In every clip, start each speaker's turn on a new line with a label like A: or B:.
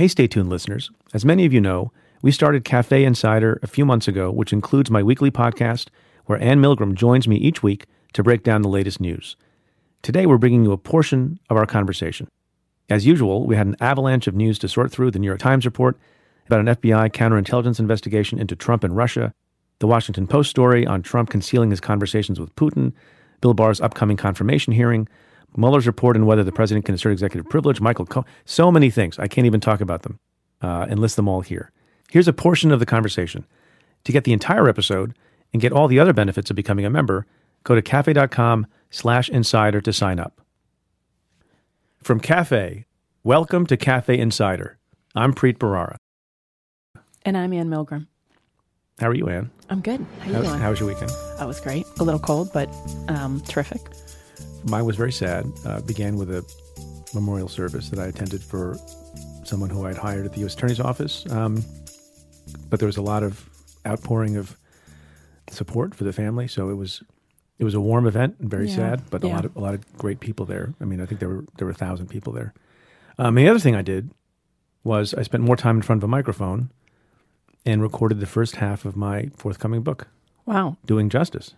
A: Hey, stay tuned, listeners. As many of you know, we started Cafe Insider a few months ago, which includes my weekly podcast where Anne Milgram joins me each week to break down the latest news. Today, we're bringing you a portion of our conversation. As usual, we had an avalanche of news to sort through the New York Times report about an FBI counterintelligence investigation into Trump and Russia, the Washington Post story on Trump concealing his conversations with Putin, Bill Barr's upcoming confirmation hearing, Mueller's report on whether the president can assert executive privilege, Michael Cohen, so many things. I can't even talk about them uh, and list them all here. Here's a portion of the conversation. To get the entire episode and get all the other benefits of becoming a member, go to cafe.com slash insider to sign up. From Cafe, welcome to Cafe Insider. I'm Preet Bharara.
B: And I'm Anne Milgram.
A: How are you, Anne?
B: I'm good. How are
A: you
B: doing?
A: how was your weekend?
B: That was great. A little cold, but um, terrific.
A: Mine was very sad. Uh, began with a memorial service that I attended for someone who I'd hired at the U.S. Attorney's Office. Um, but there was a lot of outpouring of support for the family, so it was it was a warm event and very
B: Yeah,
A: sad, but a lot of a lot of great people there. I mean, I think there were there were a thousand people there. Um, and the other thing I did was I spent more time in front of a microphone and recorded the first half of my forthcoming book,
B: Wow.
A: Doing Justice.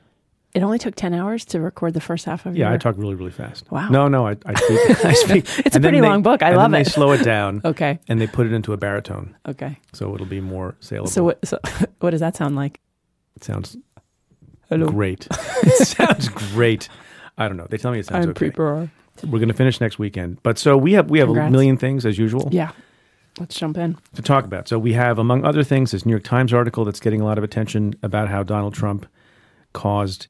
B: It only took 10 hours to record the first half of your
A: Yeah,
B: your...
A: I talk really, really fast.
B: Wow.
A: No, no, I, I speak. I speak.
B: It's a
A: and
B: pretty
A: they-
B: long book. I
A: and
B: love
A: then
B: it.
A: They slow it down.
B: Okay.
A: And they put it into a baritone,
B: Okay.
A: so it'll be more saleable.
B: So what, so what does that sound like?
A: it sounds
B: Hello.
A: great. it sounds great. I don't know. They tell me it sounds
B: I'm
A: okay.
B: Bharara.
A: We're going to finish next weekend, but so we have we have a million things as usual
B: Yeah. Let's jump in.
A: to talk about. So we have, among other things, this New York Times article that's getting a lot of attention about how Donald Trump caused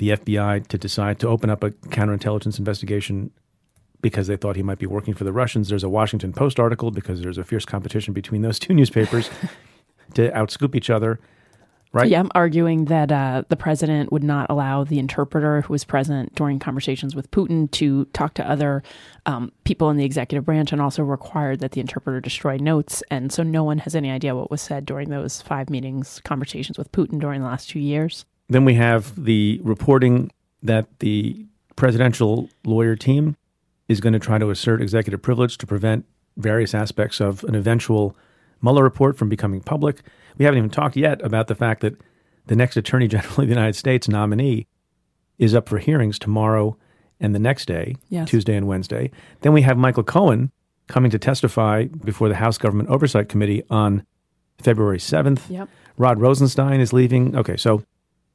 A: the FBI to decide to open up a counterintelligence investigation because they thought he might be working for the Russians. There's a Washington Post article because there's a fierce competition between those two newspapers to outscoop each other. Right?
B: Yeah, I'm arguing that uh, the president would not allow the interpreter who was present during conversations with Putin to talk to other um, people in the executive branch and also required that the interpreter destroy notes. And so no one has any idea what was said during those five meetings, conversations with Putin during the last two years.
A: Then we have the reporting that the presidential lawyer team is going to try to assert executive privilege to prevent various aspects of an eventual Mueller report from becoming public. We haven't even talked yet about the fact that the next Attorney General of the United States nominee is up for hearings tomorrow and the next day,
B: Yes.
A: Tuesday and Wednesday. Then we have Michael Cohen coming to testify before the House Government Oversight Committee on February 7th.
B: Yep.
A: Rod Rosenstein is leaving. Okay, so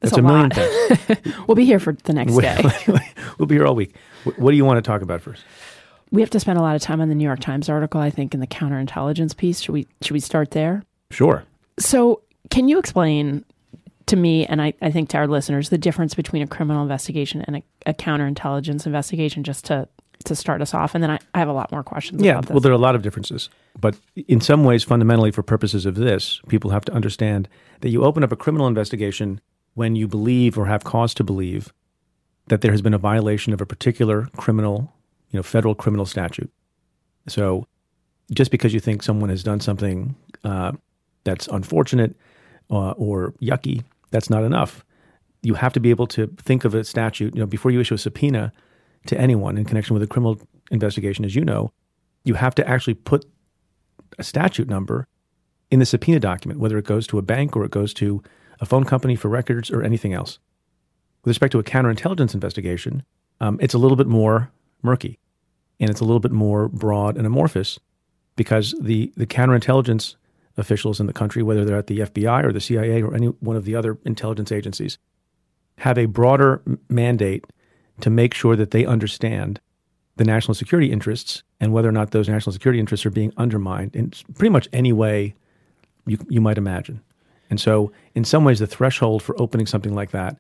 B: That's
A: that's
B: a
A: million
B: lot.
A: things.
B: We'll be here for the next day.
A: we'll be here all week. What do you want to talk about first?
B: we have to spend a lot of time on the New York Times article, I think, in the counterintelligence piece. Should we should we start there?
A: Sure.
B: So, can you explain to me and I, I think to our listeners the difference between a criminal investigation and a, a counterintelligence investigation, just to to start us off? And then I, I have a lot more questions
A: Yeah.
B: about this.
A: Well, there are a lot of differences, but in some ways, fundamentally, for purposes of this, people have to understand that you open up a criminal investigation when you believe or have cause to believe that there has been a violation of a particular criminal, you know, federal criminal statute. So, just because you think someone has done something uh, that's unfortunate uh, or yucky, that's not enough. You have to be able to think of a statute, you know, before you issue a subpoena to anyone in connection with a criminal investigation, as you know, you have to actually put a statute number in the subpoena document, whether it goes to a bank or it goes to a phone company for records or anything else. With respect to a counterintelligence investigation, um, it's a little bit more murky and it's a little bit more broad and amorphous because the, the counterintelligence officials in the country, whether they're at the FBI or the CIA or any one of the other intelligence agencies, have a broader mandate to make sure that they understand the national security interests and whether or not those national security interests are being undermined in pretty much any way you, you might imagine. And so, in some ways, the threshold for opening something like that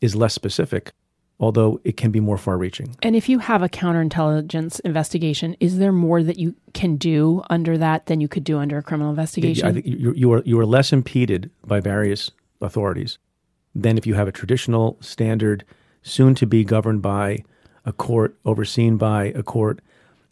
A: is less specific, although it can be more far reaching.
B: and if you have a counterintelligence investigation, is there more that you can do under that than you could do under a criminal investigation?
A: I think you, you, are, you are less impeded by various authorities than if you have a traditional, standard, soon to be governed by a court, overseen by a court,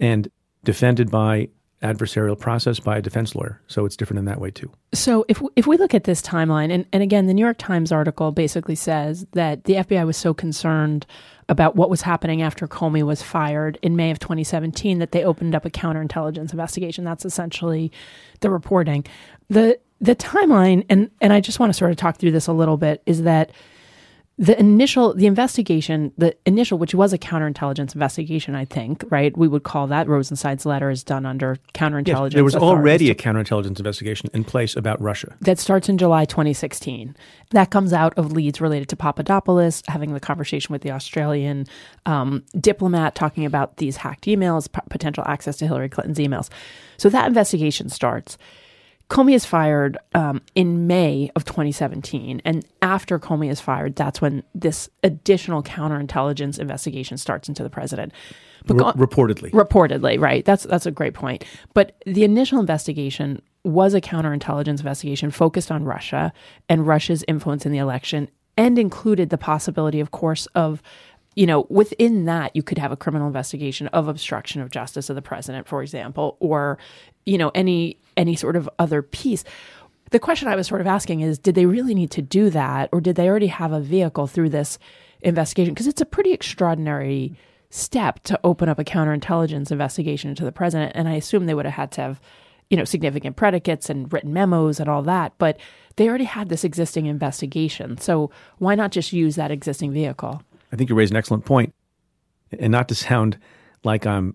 A: and defended by adversarial process by a defense lawyer. So it's different in that way too.
B: So if if we look at this timeline, and, and again, the New York Times article basically says that the FBI was so concerned about what was happening after Comey was fired in May of 2017 that they opened up a counterintelligence investigation. That's essentially the reporting. The the timeline, and and I just want to sort of talk through this a little bit, is that the initial the investigation the initial which was a counterintelligence investigation i think right? We would call that rosenstein's letter is done under counterintelligence yes,
A: there was already a counterintelligence investigation in place about russia.
B: That starts in july 2016 that comes out of leads related to papadopoulos having the conversation with the australian um, diplomat talking about these hacked emails p- potential access to hillary clinton's emails. So that investigation starts Comey is fired um, in May of 2017. And after Comey is fired, that's when this additional counterintelligence investigation starts into the president.
A: But reportedly.
B: Reportedly, right. That's, that's a great point. But the initial investigation was a counterintelligence investigation focused on Russia and Russia's influence in the election and included the possibility, of course, of you know, within that, you could have a criminal investigation of obstruction of justice of the president, for example, or, you know, any any sort of other piece. The question I was sort of asking is, did they really need to do that, or did they already have a vehicle through this investigation? Because it's a pretty extraordinary step to open up a counterintelligence investigation into the president, and I assume they would have had to have, you know, significant predicates and written memos and all that, but they already had this existing investigation. So why not just use that existing vehicle?
A: I think you raise an excellent point. And not to sound like I'm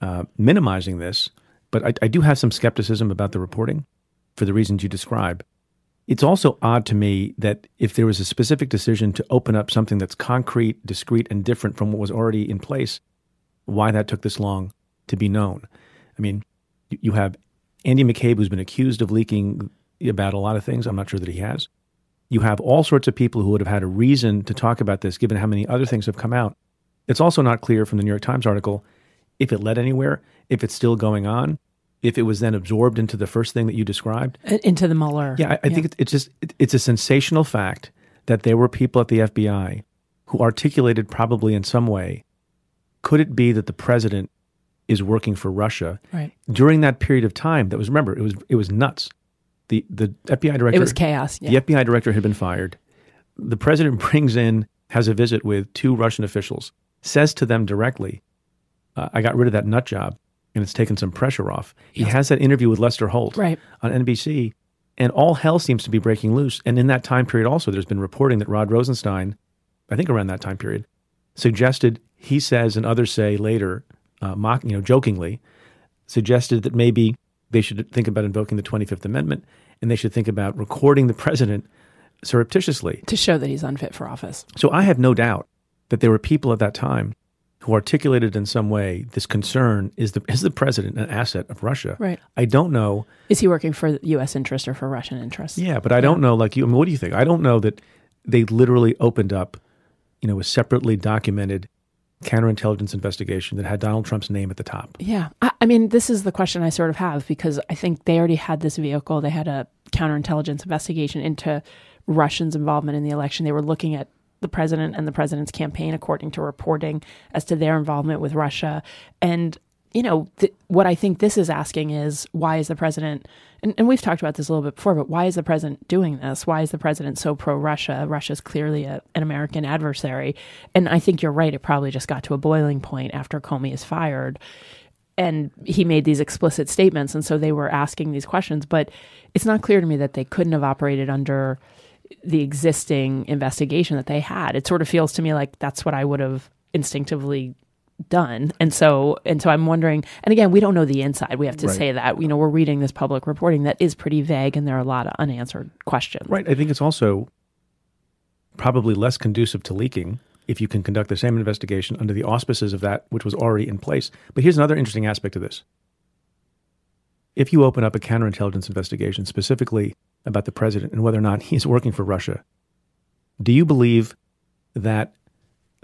A: uh, minimizing this, but I, I do have some skepticism about the reporting for the reasons you describe. It's also odd to me that if there was a specific decision to open up something that's concrete, discrete, and different from what was already in place, why that took this long to be known. I mean, you have Andy McCabe, who's been accused of leaking about a lot of things. I'm not sure that he has. You have all sorts of people who would have had a reason to talk about this, given how many other things have come out. It's also not clear from the New York Times article if it led anywhere, if it's still going on, if it was then absorbed into the first thing that you described.
B: Into the Mueller.
A: Yeah, I, I yeah. think it's just it's a sensational fact that there were people at the FBI who articulated probably in some way, could it be that the president is working for Russia
B: right.
A: during that period of time? That was remember it was it was nuts the the FBI director.
B: It was chaos.
A: Yeah. The FBI director had been fired. The president brings in, has a visit with two Russian officials, says to them directly, uh, "I got rid of that nut job, and it's taken some pressure off." He yes. has that interview with Lester Holt
B: right.
A: on NBC, and all hell seems to be breaking loose. And in that time period, also, there's been reporting that Rod Rosenstein, I think around that time period, suggested he says and others say later, uh, mock, you know, jokingly, suggested that maybe they should think about invoking the 25th Amendment and they should think about recording the president surreptitiously
B: to show that he's unfit for office.
A: So I have no doubt that there were people at that time who articulated in some way this concern is the is the president an asset of Russia?
B: Right.
A: I don't know.
B: Is he working for U.S. interest or for Russian interest?
A: Yeah, but I don't know. Like you, I mean, what do you think? I don't know that they literally opened up, you know, a separately documented counterintelligence investigation that had Donald Trump's name at the top?
B: Yeah. I, I, mean, this is the question I sort of have because I think they already had this vehicle. They had a counterintelligence investigation into Russians' involvement in the election. They were looking at the president and the president's campaign, according to reporting, as to their involvement with Russia. And you know, th- what I think this is asking is why is the president, and, and, we've talked about this a little bit before, but why is the president doing this? Why is the president so pro Russia? Russia's clearly a, an American adversary. And I think you're right. It probably just got to a boiling point after Comey is fired. And he made these explicit statements. And so they were asking these questions. But it's not clear to me that they couldn't have operated under the existing investigation that they had. It sort of feels to me like that's what I would have instinctively done. And so and so I'm wondering and again, we don't know the inside. We have to right. say that. You know, we're reading this public reporting that is pretty vague and there are a lot of unanswered questions.
A: Right. I think it's also probably less conducive to leaking if you can conduct the same investigation under the auspices of that which was already in place. But here's another interesting aspect of this. If you open up a counterintelligence investigation specifically about the president and whether or not he's working for Russia, do you believe that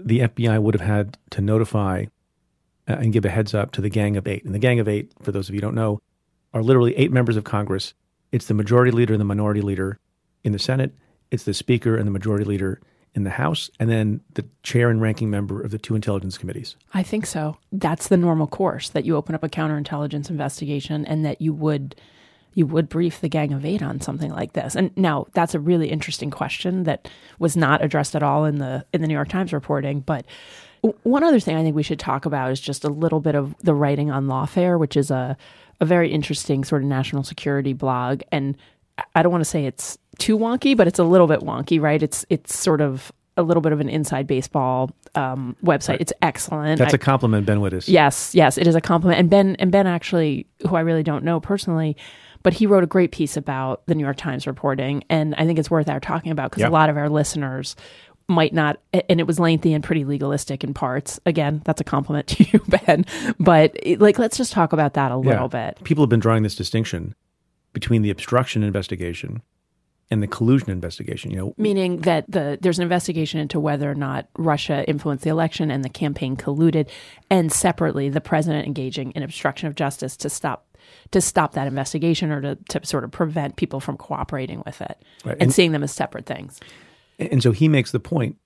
A: the FBI would have had to notify uh, and give a heads up to the Gang of Eight. And the Gang of Eight, for those of you who don't know, are literally eight members of Congress. It's the majority leader and the minority leader in the Senate. It's the Speaker and the majority leader in the House and then the chair and ranking member of the two intelligence committees?
B: I think so. That's the normal course that you open up a counterintelligence investigation and that you would you would brief the Gang of Eight on something like this. And now that's a really interesting question that was not addressed at all in the in the New York Times reporting. But one other thing I think we should talk about is just a little bit of the writing on Lawfare, which is a a very interesting sort of national security blog. And I don't want to say it's too wonky, but it's a little bit wonky, right? It's it's sort of a little bit of an inside baseball um, website. Right. It's excellent.
A: That's I, a compliment, Ben Wittes.
B: Yes, yes, it is a compliment. And Ben and Ben actually, who I really don't know personally, but he wrote a great piece about the New York Times reporting, and I think it's worth our talking about because yep. a lot of our listeners might not and it was lengthy and pretty legalistic in parts again that's a compliment to you ben but like let's just talk about that a little yeah. bit
A: people have been drawing this distinction between the obstruction investigation and the collusion investigation you know
B: meaning that the there's an investigation into whether or not Russia influenced the election and the campaign colluded and separately the president engaging in obstruction of justice to stop to stop that investigation or to, to sort of prevent people from cooperating with it right. and, and seeing them as separate things
A: and so he makes the point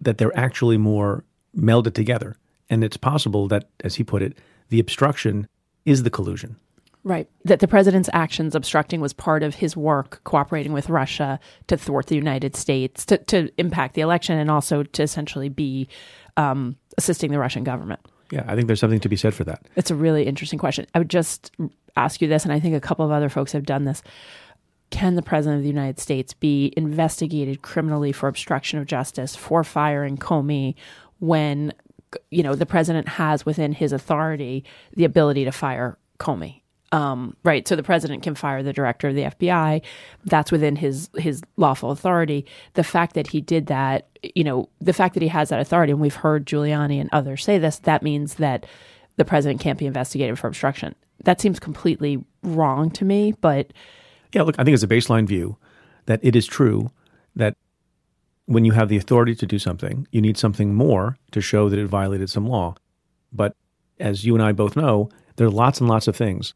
A: that they're actually more melded together and it's possible that as he put it the obstruction is the collusion
B: Right. That the president's actions obstructing was part of his work cooperating with Russia to thwart the United States, to, to impact the election, and also to essentially be um, assisting the Russian government.
A: Yeah, I think there's something to be said for that.
B: It's a really interesting question. I would just ask you this, and I think a couple of other folks have done this. Can the president of the United States be investigated criminally for obstruction of justice for firing Comey when you know the president has within his authority the ability to fire Comey? Um, right. So the president can fire the director of the FBI. That's within his his lawful authority. The fact that he did that, you know, the fact that he has that authority, and we've heard Giuliani and others say this, that means that the president can't be investigated for obstruction. That seems completely wrong to me. But
A: yeah, look, I think it's a baseline view that it is true that when you have the authority to do something, you need something more to show that it violated some law. But as you and I both know, there are lots and lots of things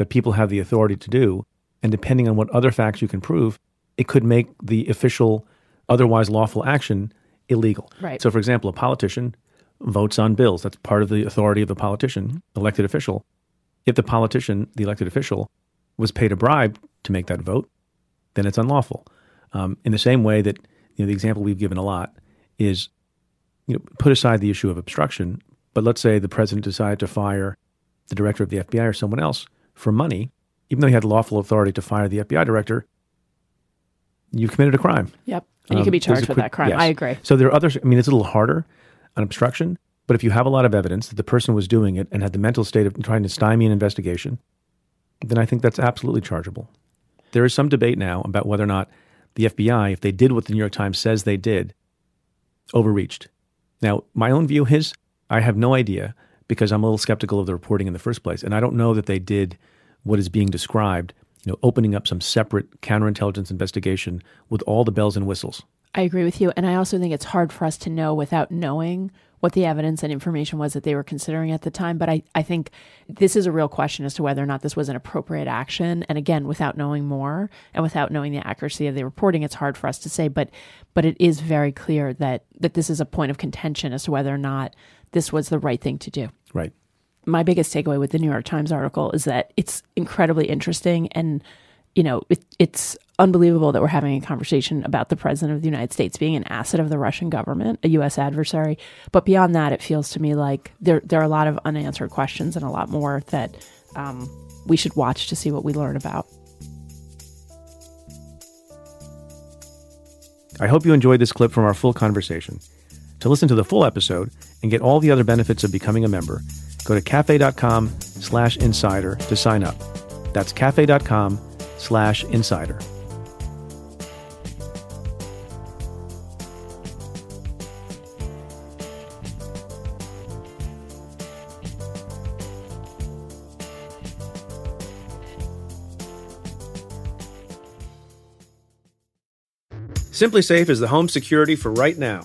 A: that people have the authority to do. And depending on what other facts you can prove, it could make the official, otherwise lawful action illegal.
B: Right.
A: So, for example, a politician votes on bills. That's part of the authority of the politician, elected official. If the politician, the elected official, was paid a bribe to make that vote, then it's unlawful. Um, in the same way that you know the example we've given a lot is, you know, put aside the issue of obstruction, but let's say the president decided to fire the director of the FBI or someone else for money, even though he had lawful authority to fire the FBI director, you've committed a crime.
B: Yep. And you um, can be charged with quick, that crime. Yes. I agree.
A: So there are other, I mean, it's a little harder on obstruction, but if you have a lot of evidence that the person was doing it and had the mental state of trying to stymie an investigation, then I think that's absolutely chargeable. There is some debate now about whether or not the FBI, if they did what the New York Times says they did, overreached. Now, my own view is I have no idea because I'm a little skeptical of the reporting in the first place. And I don't know that they did what is being described, you know, opening up some separate counterintelligence investigation with all the bells and whistles.
B: I agree with you. And I also think it's hard for us to know without knowing what the evidence and information was that they were considering at the time. But I, I think this is a real question as to whether or not this was an appropriate action. And again, without knowing more and without knowing the accuracy of the reporting, it's hard for us to say. But but it is very clear that that this is a point of contention as to whether or not this was the right thing to do.
A: Right.
B: My biggest takeaway with the New York Times article is that it's incredibly interesting and you know, it, it's unbelievable that we're having a conversation about the president of the United States being an asset of the Russian government, a U.S. adversary. But beyond that, it feels to me like there there are a lot of unanswered questions and a lot more that um, we should watch to see what we learn about.
A: I hope you enjoyed this clip from our full conversation. To listen to the full episode and get all the other benefits of becoming a member, go to cafe.com slash insider to sign up. That's cafe.com slash insider. SimpliSafe is the home security for right now